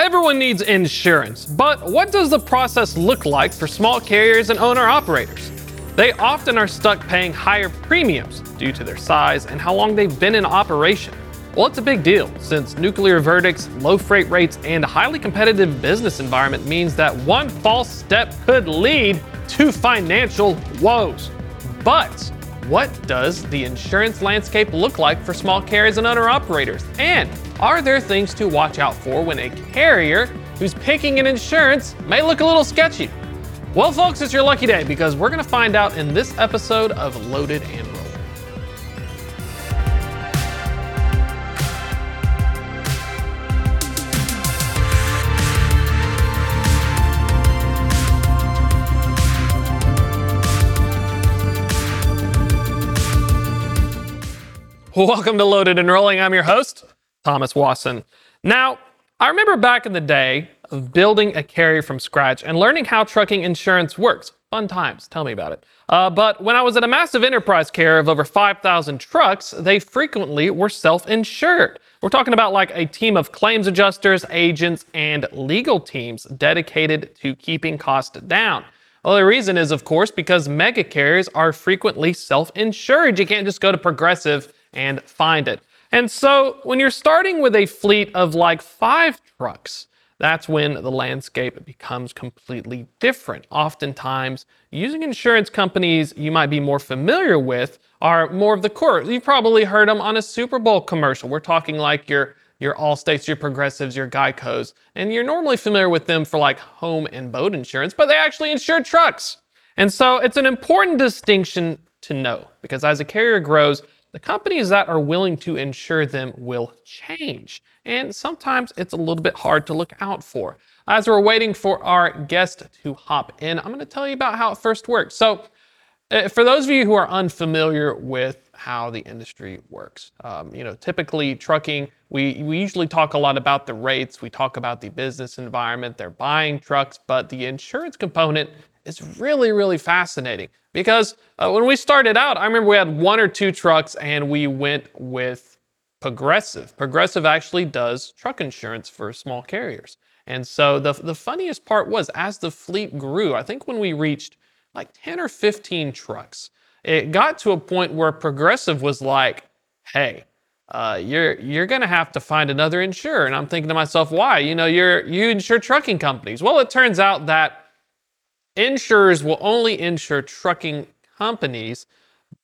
Everyone needs insurance, but what does the process look like for small carriers and owner operators? They often are stuck paying higher premiums due to their size and how long they've been in operation. Well, it's a big deal since nuclear verdicts, low freight rates, and a highly competitive business environment means that one false step could lead to financial woes. But what does the insurance landscape look like for small carriers and owner operators? And are there things to watch out for when a carrier who's picking an insurance may look a little sketchy? Well, folks, it's your lucky day because we're going to find out in this episode of Loaded and Welcome to Loaded and Rolling. I'm your host, Thomas Wasson. Now, I remember back in the day of building a carrier from scratch and learning how trucking insurance works. Fun times, tell me about it. Uh, but when I was at a massive enterprise carrier of over 5,000 trucks, they frequently were self insured. We're talking about like a team of claims adjusters, agents, and legal teams dedicated to keeping costs down. Well, the reason is, of course, because mega carriers are frequently self insured. You can't just go to Progressive and find it. And so when you're starting with a fleet of like five trucks, that's when the landscape becomes completely different. Oftentimes, using insurance companies you might be more familiar with are more of the core. You've probably heard them on a Super Bowl commercial. We're talking like your your Allstates, your Progressives, your Geicos, and you're normally familiar with them for like home and boat insurance, but they actually insure trucks. And so it's an important distinction to know because as a carrier grows, the companies that are willing to insure them will change. And sometimes it's a little bit hard to look out for. As we're waiting for our guest to hop in, I'm going to tell you about how it first works. So, uh, for those of you who are unfamiliar with how the industry works, um, you know, typically trucking, we, we usually talk a lot about the rates, we talk about the business environment, they're buying trucks, but the insurance component is really, really fascinating because uh, when we started out, I remember we had one or two trucks and we went with Progressive. Progressive actually does truck insurance for small carriers. And so the, the funniest part was as the fleet grew, I think when we reached like 10 or 15 trucks, it got to a point where Progressive was like, hey, uh, you're you're gonna have to find another insurer. And I'm thinking to myself, why? You know, you're you insure trucking companies. Well, it turns out that insurers will only insure trucking companies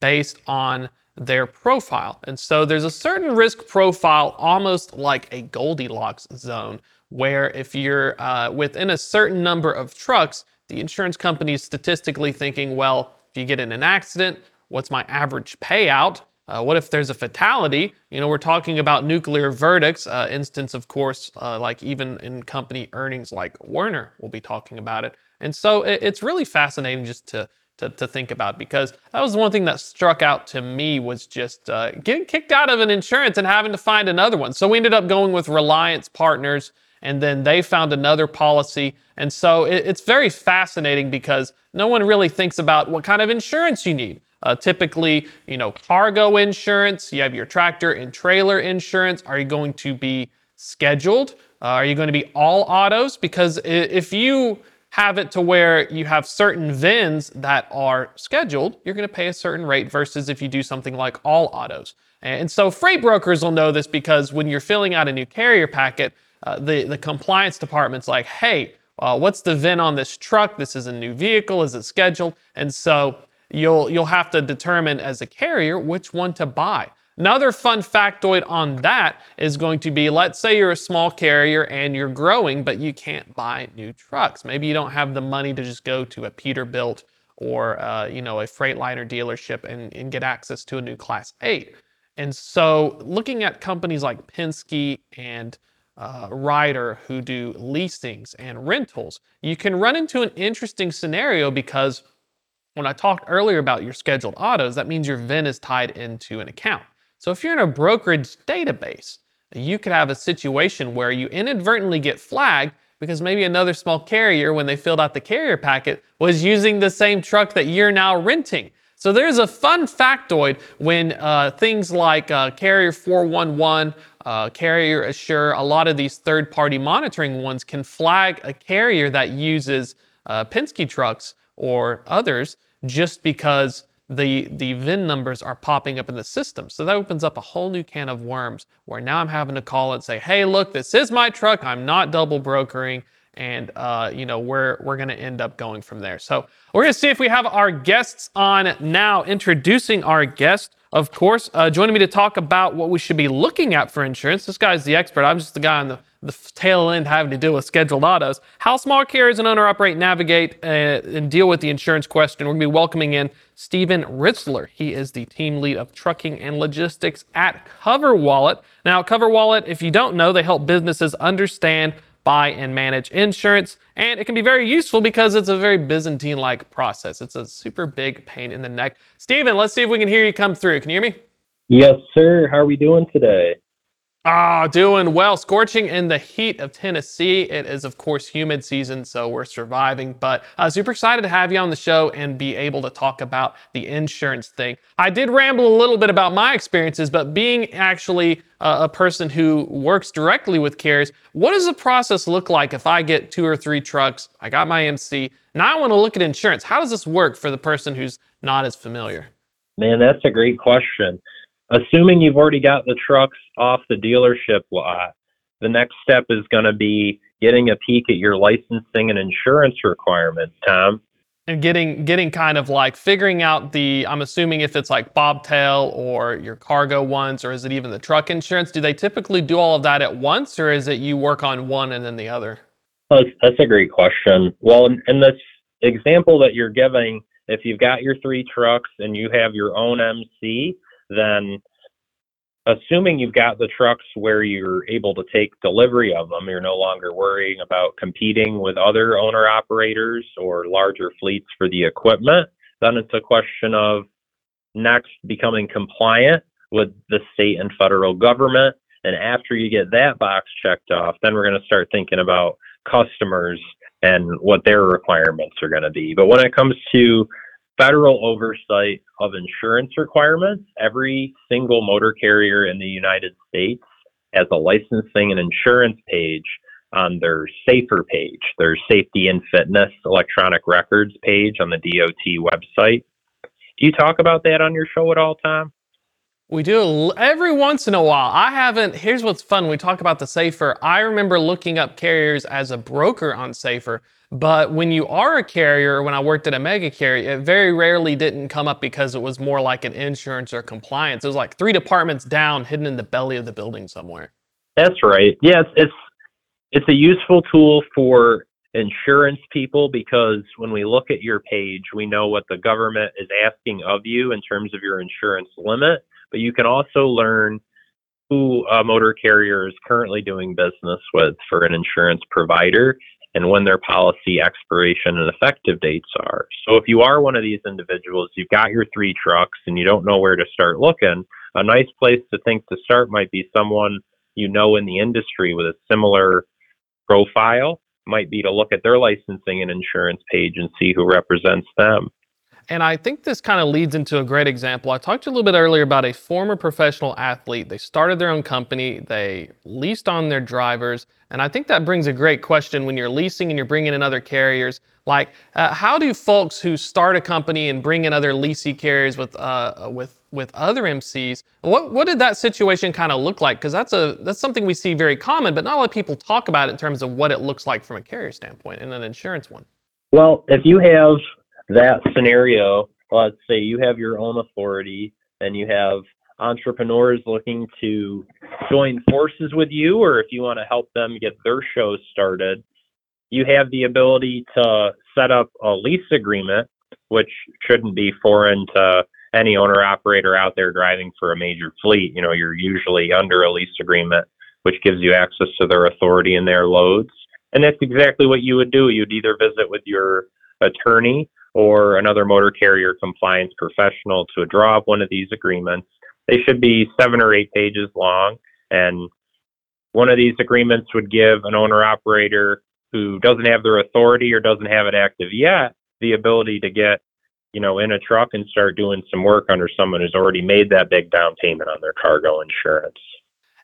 based on their profile. And so there's a certain risk profile, almost like a Goldilocks zone, where if you're uh, within a certain number of trucks, the insurance company is statistically thinking, well, if you get in an accident, what's my average payout? Uh, what if there's a fatality? You know, we're talking about nuclear verdicts, uh, instance, of course, uh, like even in company earnings like Werner, we'll be talking about it. And so it, it's really fascinating just to, to, to think about because that was one thing that struck out to me was just uh, getting kicked out of an insurance and having to find another one. So we ended up going with Reliance Partners and then they found another policy. And so it, it's very fascinating because no one really thinks about what kind of insurance you need. Uh, typically, you know, cargo insurance, you have your tractor and trailer insurance. Are you going to be scheduled? Uh, are you going to be all autos? Because if you have it to where you have certain VINs that are scheduled, you're going to pay a certain rate versus if you do something like all autos. And so freight brokers will know this because when you're filling out a new carrier packet, uh, the, the compliance department's like, hey, uh, what's the VIN on this truck? This is a new vehicle. Is it scheduled? And so you'll you'll have to determine as a carrier which one to buy. Another fun factoid on that is going to be let's say you're a small carrier and you're growing, but you can't buy new trucks. Maybe you don't have the money to just go to a Peterbilt or uh, you know a Freightliner dealership and, and get access to a new Class 8. And so looking at companies like Penske and uh, Ryder who do leasings and rentals, you can run into an interesting scenario because when I talked earlier about your scheduled autos, that means your VIN is tied into an account. So if you're in a brokerage database, you could have a situation where you inadvertently get flagged because maybe another small carrier, when they filled out the carrier packet, was using the same truck that you're now renting. So there's a fun factoid when uh, things like uh, Carrier 411, uh, Carrier Assure, a lot of these third party monitoring ones can flag a carrier that uses uh, Penske trucks or others just because the, the VIN numbers are popping up in the system. So that opens up a whole new can of worms where now I'm having to call and say, hey, look, this is my truck. I'm not double brokering. And, uh, you know, we're, we're to end up going from there. So we're to see if we have our guests on now. Introducing our guest, of course, uh, joining me to talk about what we should be looking at for insurance. This guy's the expert. I'm just the guy on the the tail end having to deal with scheduled autos. How small carriers and owner operate, navigate, uh, and deal with the insurance question. We're going to be welcoming in Stephen Ritzler. He is the team lead of trucking and logistics at Cover Wallet. Now, Cover Wallet, if you don't know, they help businesses understand, buy, and manage insurance. And it can be very useful because it's a very Byzantine like process. It's a super big pain in the neck. Stephen, let's see if we can hear you come through. Can you hear me? Yes, sir. How are we doing today? Ah, doing well. Scorching in the heat of Tennessee. It is, of course, humid season, so we're surviving. But uh, super excited to have you on the show and be able to talk about the insurance thing. I did ramble a little bit about my experiences, but being actually uh, a person who works directly with carriers, what does the process look like if I get two or three trucks? I got my MC. Now I want to look at insurance. How does this work for the person who's not as familiar? Man, that's a great question assuming you've already got the trucks off the dealership lot, the next step is going to be getting a peek at your licensing and insurance requirements, Tom. And getting getting kind of like figuring out the I'm assuming if it's like bobtail or your cargo ones or is it even the truck insurance? Do they typically do all of that at once or is it you work on one and then the other? That's, that's a great question. Well, in, in this example that you're giving, if you've got your three trucks and you have your own MC, then assuming you've got the trucks where you're able to take delivery of them, you're no longer worrying about competing with other owner operators or larger fleets for the equipment. Then it's a question of next becoming compliant with the state and federal government. And after you get that box checked off, then we're going to start thinking about customers and what their requirements are going to be. But when it comes to federal oversight of insurance requirements. Every single motor carrier in the United States has a licensing and insurance page on their SAFER page, their Safety and Fitness Electronic Records page on the DOT website. Do you talk about that on your show at all, Tom? We do every once in a while. I haven't. Here's what's fun. We talk about the Safer. I remember looking up carriers as a broker on Safer, but when you are a carrier, when I worked at a mega carrier, it very rarely didn't come up because it was more like an insurance or compliance. It was like three departments down, hidden in the belly of the building somewhere. That's right. Yes, it's it's a useful tool for insurance people because when we look at your page, we know what the government is asking of you in terms of your insurance limit but you can also learn who a motor carrier is currently doing business with for an insurance provider and when their policy expiration and effective dates are. So if you are one of these individuals, you've got your three trucks and you don't know where to start looking, a nice place to think to start might be someone you know in the industry with a similar profile might be to look at their licensing and insurance page and see who represents them. And I think this kind of leads into a great example. I talked to you a little bit earlier about a former professional athlete. They started their own company, they leased on their drivers. And I think that brings a great question when you're leasing and you're bringing in other carriers. Like, uh, how do folks who start a company and bring in other leasing carriers with, uh, with, with other MCs, what, what did that situation kind of look like? Because that's, a, that's something we see very common, but not a lot of people talk about it in terms of what it looks like from a carrier standpoint and an insurance one. Well, if you have that scenario, let's say you have your own authority and you have entrepreneurs looking to join forces with you, or if you want to help them get their shows started, you have the ability to set up a lease agreement, which shouldn't be foreign to any owner operator out there driving for a major fleet. You know, you're usually under a lease agreement which gives you access to their authority and their loads. And that's exactly what you would do. You'd either visit with your attorney or another motor carrier compliance professional to draw up one of these agreements. They should be seven or eight pages long. And one of these agreements would give an owner operator who doesn't have their authority or doesn't have it active yet the ability to get you know in a truck and start doing some work under someone who's already made that big down payment on their cargo insurance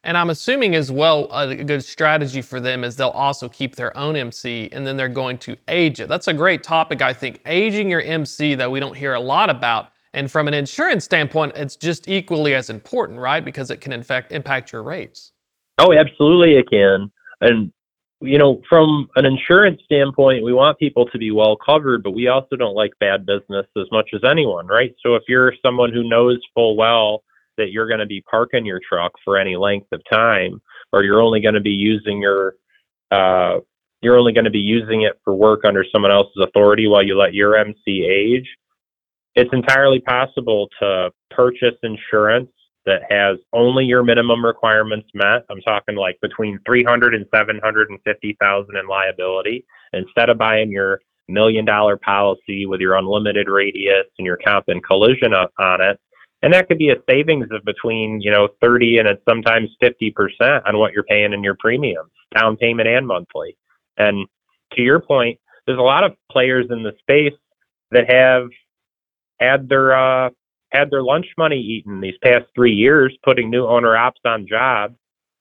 and I'm assuming as well a good strategy for them is they'll also keep their own MC and then they're going to age it. That's a great topic, I think. Aging your MC that we don't hear a lot about. And from an insurance standpoint, it's just equally as important, right? Because it can in fact impact your rates. Oh, absolutely, it can. And you know, from an insurance standpoint, we want people to be well covered, but we also don't like bad business as much as anyone, right? So if you're someone who knows full well that you're going to be parking your truck for any length of time, or you're only going to be using your uh, you're only going to be using it for work under someone else's authority while you let your MC age. It's entirely possible to purchase insurance that has only your minimum requirements met. I'm talking like between 300 and 750,000 in liability instead of buying your million dollar policy with your unlimited radius and your comp and collision on it. And that could be a savings of between, you know, 30 and sometimes 50% on what you're paying in your premiums, down payment and monthly. And to your point, there's a lot of players in the space that have had their uh, had their lunch money eaten these past three years, putting new owner ops on jobs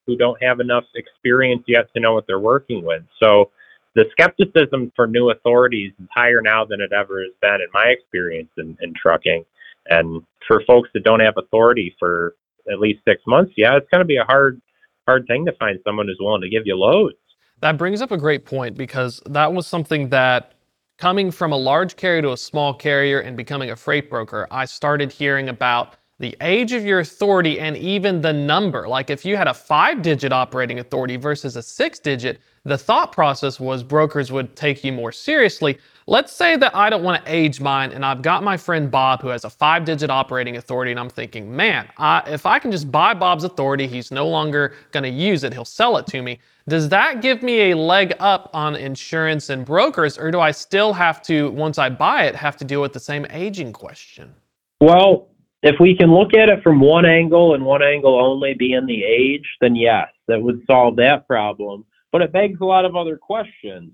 who don't have enough experience yet to know what they're working with. So the skepticism for new authorities is higher now than it ever has been in my experience in, in trucking. And for folks that don't have authority for at least six months, yeah, it's going to be a hard, hard thing to find someone who's willing to give you loads. That brings up a great point because that was something that coming from a large carrier to a small carrier and becoming a freight broker, I started hearing about the age of your authority and even the number. Like if you had a five digit operating authority versus a six digit, the thought process was brokers would take you more seriously. Let's say that I don't want to age mine and I've got my friend Bob who has a five digit operating authority and I'm thinking, man, I, if I can just buy Bob's authority, he's no longer going to use it, he'll sell it to me. Does that give me a leg up on insurance and brokers or do I still have to, once I buy it, have to deal with the same aging question? Well, if we can look at it from one angle and one angle only being the age, then yes, that would solve that problem. But it begs a lot of other questions.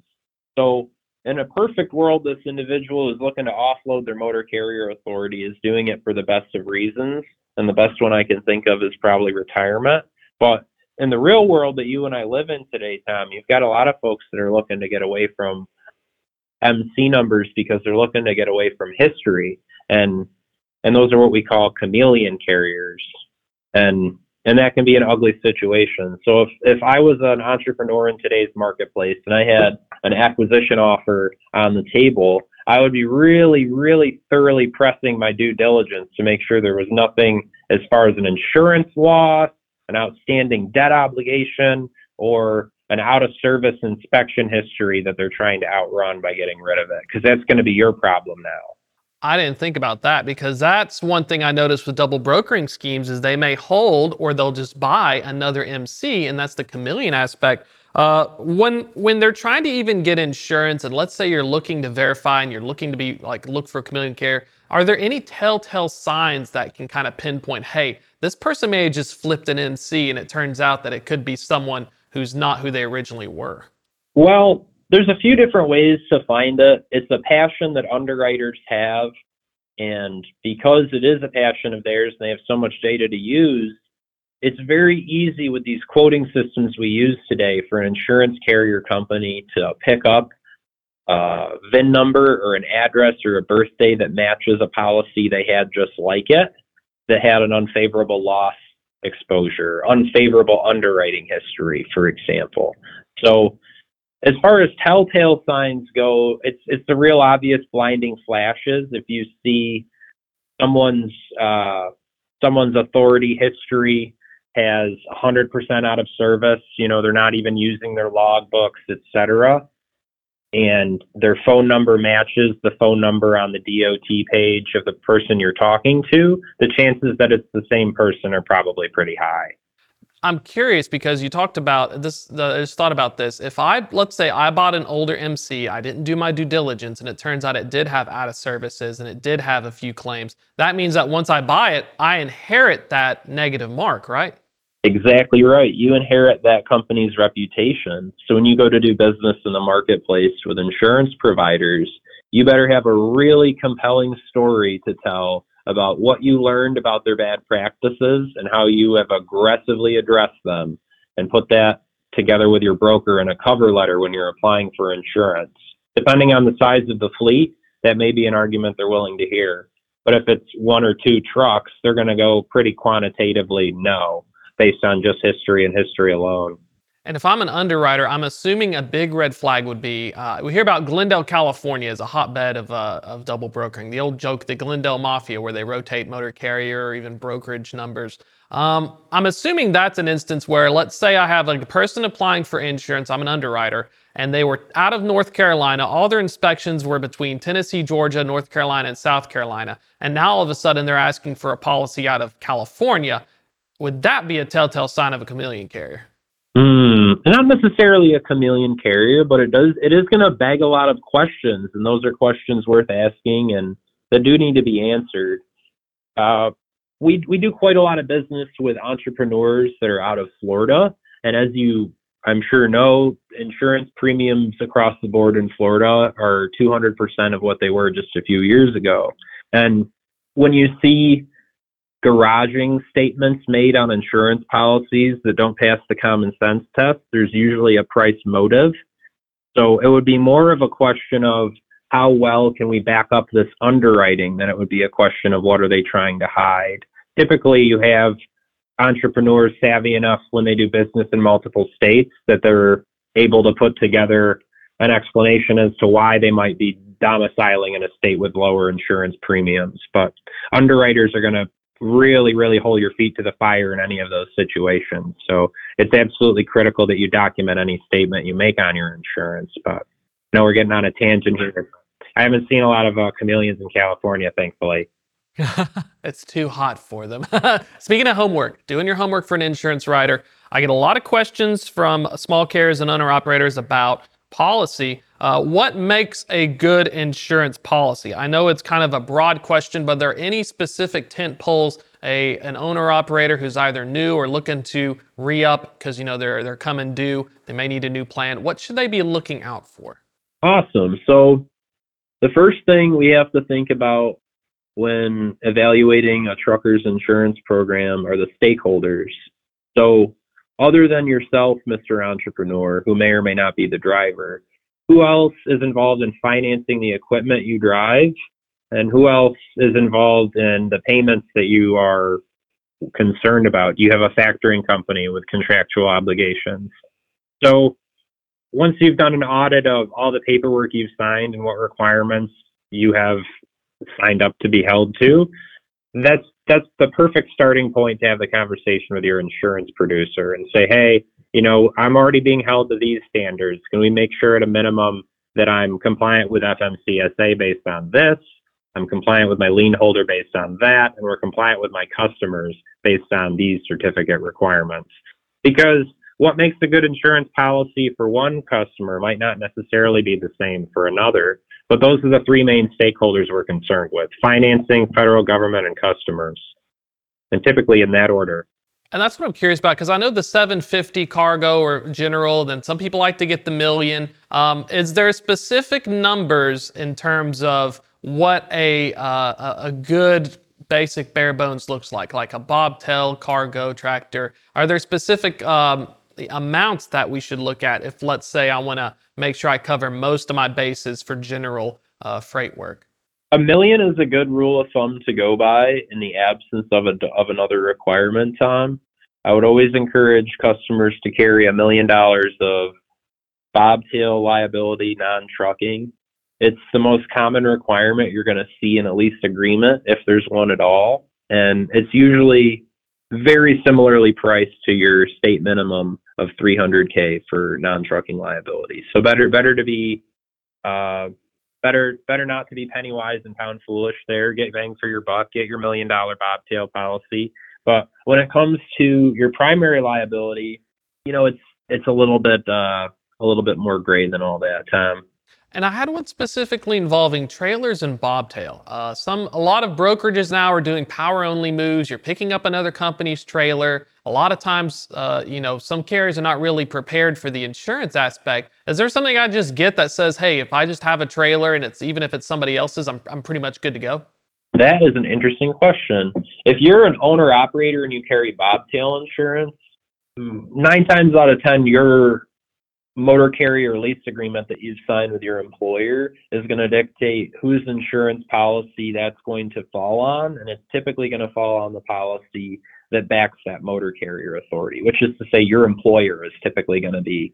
So, in a perfect world, this individual is looking to offload their motor carrier authority, is doing it for the best of reasons. And the best one I can think of is probably retirement. But in the real world that you and I live in today, Tom, you've got a lot of folks that are looking to get away from MC numbers because they're looking to get away from history. And and those are what we call chameleon carriers and and that can be an ugly situation. So if if i was an entrepreneur in today's marketplace and i had an acquisition offer on the table i would be really really thoroughly pressing my due diligence to make sure there was nothing as far as an insurance loss an outstanding debt obligation or an out of service inspection history that they're trying to outrun by getting rid of it because that's going to be your problem now I didn't think about that because that's one thing I noticed with double brokering schemes is they may hold or they'll just buy another MC, and that's the chameleon aspect. Uh, when when they're trying to even get insurance, and let's say you're looking to verify and you're looking to be like look for chameleon care, are there any telltale signs that can kind of pinpoint, hey, this person may have just flipped an MC, and it turns out that it could be someone who's not who they originally were? Well, there's a few different ways to find it. It's a passion that underwriters have. And because it is a passion of theirs and they have so much data to use, it's very easy with these quoting systems we use today for an insurance carrier company to pick up a VIN number or an address or a birthday that matches a policy they had just like it that had an unfavorable loss exposure, unfavorable underwriting history, for example. So as far as telltale signs go, it's it's the real obvious blinding flashes. If you see someone's uh, someone's authority history has 100% out of service, you know, they're not even using their logbooks, etc. And their phone number matches the phone number on the DOT page of the person you're talking to, the chances that it's the same person are probably pretty high. I'm curious because you talked about this. The, I just thought about this. If I, let's say, I bought an older MC, I didn't do my due diligence, and it turns out it did have out of services and it did have a few claims. That means that once I buy it, I inherit that negative mark, right? Exactly right. You inherit that company's reputation. So when you go to do business in the marketplace with insurance providers, you better have a really compelling story to tell about what you learned about their bad practices and how you have aggressively addressed them and put that together with your broker in a cover letter when you're applying for insurance. Depending on the size of the fleet, that may be an argument they're willing to hear. But if it's one or two trucks, they're going to go pretty quantitatively no, based on just history and history alone. And if I'm an underwriter, I'm assuming a big red flag would be uh, we hear about Glendale, California as a hotbed of, uh, of double brokering. The old joke, the Glendale Mafia, where they rotate motor carrier or even brokerage numbers. Um, I'm assuming that's an instance where, let's say I have a person applying for insurance, I'm an underwriter, and they were out of North Carolina. All their inspections were between Tennessee, Georgia, North Carolina, and South Carolina. And now all of a sudden they're asking for a policy out of California. Would that be a telltale sign of a chameleon carrier? Mm, not necessarily a chameleon carrier, but it does. It is going to beg a lot of questions, and those are questions worth asking, and that do need to be answered. Uh, we we do quite a lot of business with entrepreneurs that are out of Florida, and as you I'm sure know, insurance premiums across the board in Florida are 200% of what they were just a few years ago. And when you see garaging statements made on insurance policies that don't pass the common sense test, there's usually a price motive. So it would be more of a question of how well can we back up this underwriting than it would be a question of what are they trying to hide. Typically, you have entrepreneurs savvy enough when they do business in multiple states that they're able to put together an explanation as to why they might be domiciling in a state with lower insurance premiums. But underwriters are going to really, really hold your feet to the fire in any of those situations. So it's absolutely critical that you document any statement you make on your insurance. But no, we're getting on a tangent here. I haven't seen a lot of uh, chameleons in California, thankfully. it's too hot for them. Speaking of homework, doing your homework for an insurance writer, I get a lot of questions from small carriers and owner operators about policy. Uh, what makes a good insurance policy? I know it's kind of a broad question, but are there any specific tent poles a an owner operator who's either new or looking to re-up because you know they're they're coming due, they may need a new plan. What should they be looking out for? Awesome. So the first thing we have to think about when evaluating a trucker's insurance program are the stakeholders. So other than yourself, Mr. Entrepreneur, who may or may not be the driver, who else is involved in financing the equipment you drive? And who else is involved in the payments that you are concerned about? You have a factoring company with contractual obligations. So once you've done an audit of all the paperwork you've signed and what requirements you have signed up to be held to, that's that's the perfect starting point to have the conversation with your insurance producer and say, hey, you know, I'm already being held to these standards. Can we make sure at a minimum that I'm compliant with FMCSA based on this? I'm compliant with my lien holder based on that, and we're compliant with my customers based on these certificate requirements. Because what makes a good insurance policy for one customer might not necessarily be the same for another. But those are the three main stakeholders we're concerned with financing, federal government, and customers. And typically in that order. And that's what I'm curious about because I know the 750 cargo or general, then some people like to get the million. Um, is there specific numbers in terms of what a, uh, a good basic bare bones looks like, like a bobtail cargo tractor? Are there specific um, amounts that we should look at if, let's say, I want to make sure I cover most of my bases for general uh, freight work? A million is a good rule of thumb to go by in the absence of a, of another requirement, Tom. I would always encourage customers to carry a million dollars of bobtail liability non-trucking. It's the most common requirement you're going to see in a lease agreement if there's one at all, and it's usually very similarly priced to your state minimum of 300k for non-trucking liability. So better better to be uh, better better not to be penny wise and pound foolish there. Get bang for your buck. Get your million dollar bobtail policy. But when it comes to your primary liability, you know, it's it's a little bit uh, a little bit more gray than all that. Um, and I had one specifically involving trailers and bobtail. Uh, some, a lot of brokerages now are doing power only moves. You're picking up another company's trailer. A lot of times, uh, you know, some carriers are not really prepared for the insurance aspect. Is there something I just get that says, hey, if I just have a trailer and it's even if it's somebody else's, I'm, I'm pretty much good to go? That is an interesting question. If you're an owner operator and you carry bobtail insurance, nine times out of ten, you're motor carrier lease agreement that you've signed with your employer is going to dictate whose insurance policy that's going to fall on. And it's typically going to fall on the policy that backs that motor carrier authority, which is to say your employer is typically going to be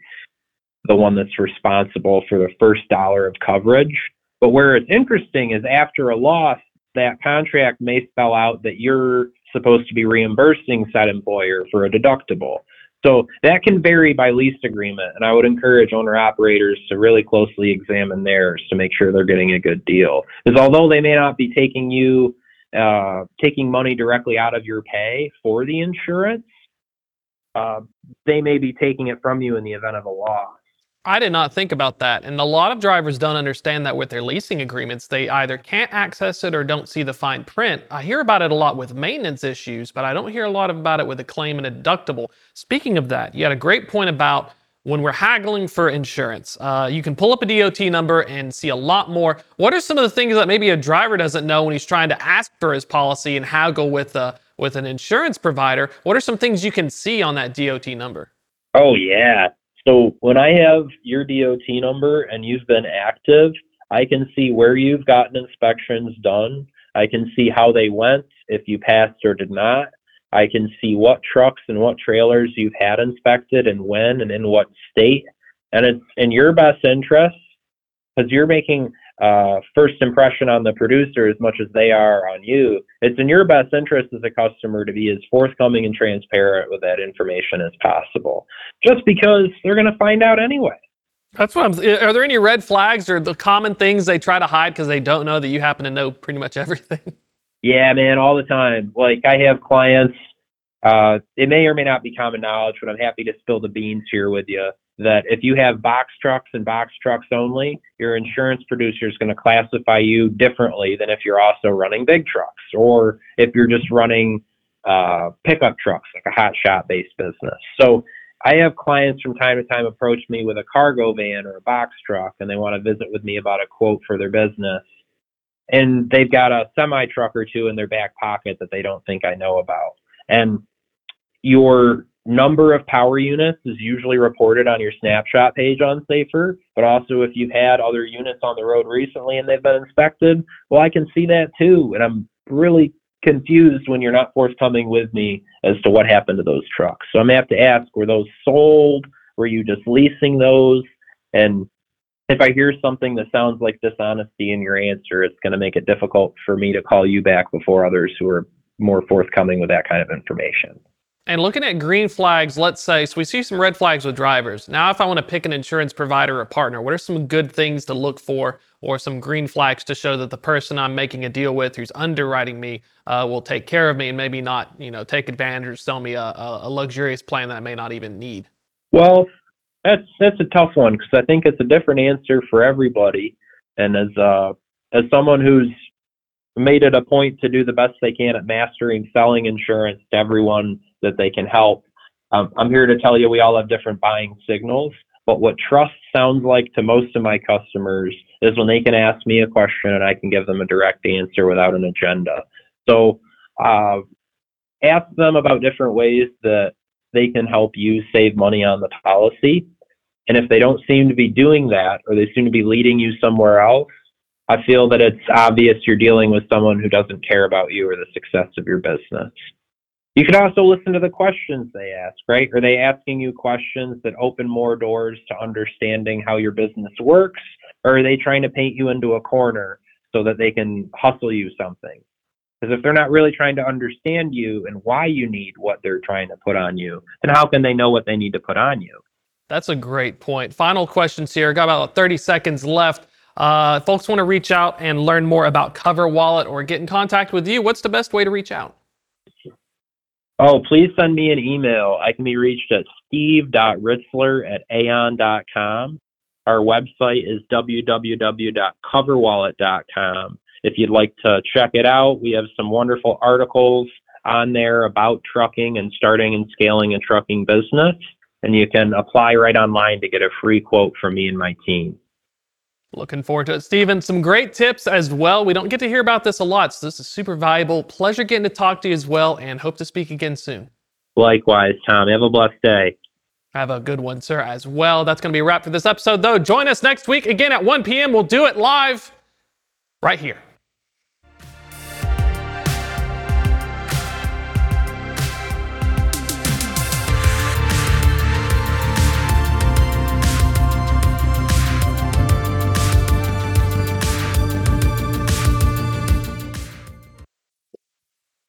the one that's responsible for the first dollar of coverage. But where it's interesting is after a loss, that contract may spell out that you're supposed to be reimbursing said employer for a deductible. So that can vary by lease agreement, and I would encourage owner operators to really closely examine theirs to make sure they're getting a good deal. Because although they may not be taking you uh, taking money directly out of your pay for the insurance, uh, they may be taking it from you in the event of a loss. I did not think about that. And a lot of drivers don't understand that with their leasing agreements. They either can't access it or don't see the fine print. I hear about it a lot with maintenance issues, but I don't hear a lot about it with a claim and a deductible. Speaking of that, you had a great point about when we're haggling for insurance. Uh, you can pull up a DOT number and see a lot more. What are some of the things that maybe a driver doesn't know when he's trying to ask for his policy and haggle with, a, with an insurance provider? What are some things you can see on that DOT number? Oh, yeah. So when I have your DOT number and you've been active, I can see where you've gotten inspections done. I can see how they went, if you passed or did not. I can see what trucks and what trailers you've had inspected and when and in what state. And it's in your best interest because you're making uh, first impression on the producer as much as they are on you. It's in your best interest as a customer to be as forthcoming and transparent with that information as possible, just because they're going to find out anyway. That's what I'm. Are there any red flags or the common things they try to hide because they don't know that you happen to know pretty much everything? Yeah, man, all the time. Like I have clients. Uh, it may or may not be common knowledge, but I'm happy to spill the beans here with you that if you have box trucks and box trucks only, your insurance producer is going to classify you differently than if you're also running big trucks or if you're just running uh, pickup trucks, like a hot shot based business. So I have clients from time to time approach me with a cargo van or a box truck and they want to visit with me about a quote for their business. And they've got a semi truck or two in their back pocket that they don't think I know about. And your number of power units is usually reported on your snapshot page on Safer, but also if you've had other units on the road recently and they've been inspected, well, I can see that too. And I'm really confused when you're not forthcoming with me as to what happened to those trucks. So I'm gonna have to ask, were those sold? Were you just leasing those? And if I hear something that sounds like dishonesty in your answer, it's going to make it difficult for me to call you back before others who are more forthcoming with that kind of information. And looking at green flags, let's say, so we see some red flags with drivers. Now, if I want to pick an insurance provider or partner, what are some good things to look for or some green flags to show that the person I'm making a deal with who's underwriting me uh, will take care of me and maybe not, you know, take advantage or sell me a, a luxurious plan that I may not even need? Well, that's that's a tough one because I think it's a different answer for everybody. And as uh, as someone who's made it a point to do the best they can at mastering selling insurance to everyone that they can help. Um, I'm here to tell you we all have different buying signals, but what trust sounds like to most of my customers is when they can ask me a question and I can give them a direct answer without an agenda. So uh, ask them about different ways that they can help you save money on the policy. And if they don't seem to be doing that or they seem to be leading you somewhere else, I feel that it's obvious you're dealing with someone who doesn't care about you or the success of your business. You can also listen to the questions they ask, right? Are they asking you questions that open more doors to understanding how your business works? Or are they trying to paint you into a corner so that they can hustle you something? Because if they're not really trying to understand you and why you need what they're trying to put on you, then how can they know what they need to put on you? That's a great point. Final questions here. Got about 30 seconds left. Uh, folks want to reach out and learn more about Cover Wallet or get in contact with you. What's the best way to reach out? Oh, please send me an email. I can be reached at steve.ritzler at aon.com. Our website is www.coverwallet.com. If you'd like to check it out, we have some wonderful articles on there about trucking and starting and scaling a trucking business. And you can apply right online to get a free quote from me and my team. Looking forward to it. Stephen, some great tips as well. We don't get to hear about this a lot, so this is super valuable. Pleasure getting to talk to you as well, and hope to speak again soon. Likewise, Tom. Have a blessed day. Have a good one, sir, as well. That's going to be a wrap for this episode, though. Join us next week again at 1 p.m. We'll do it live right here.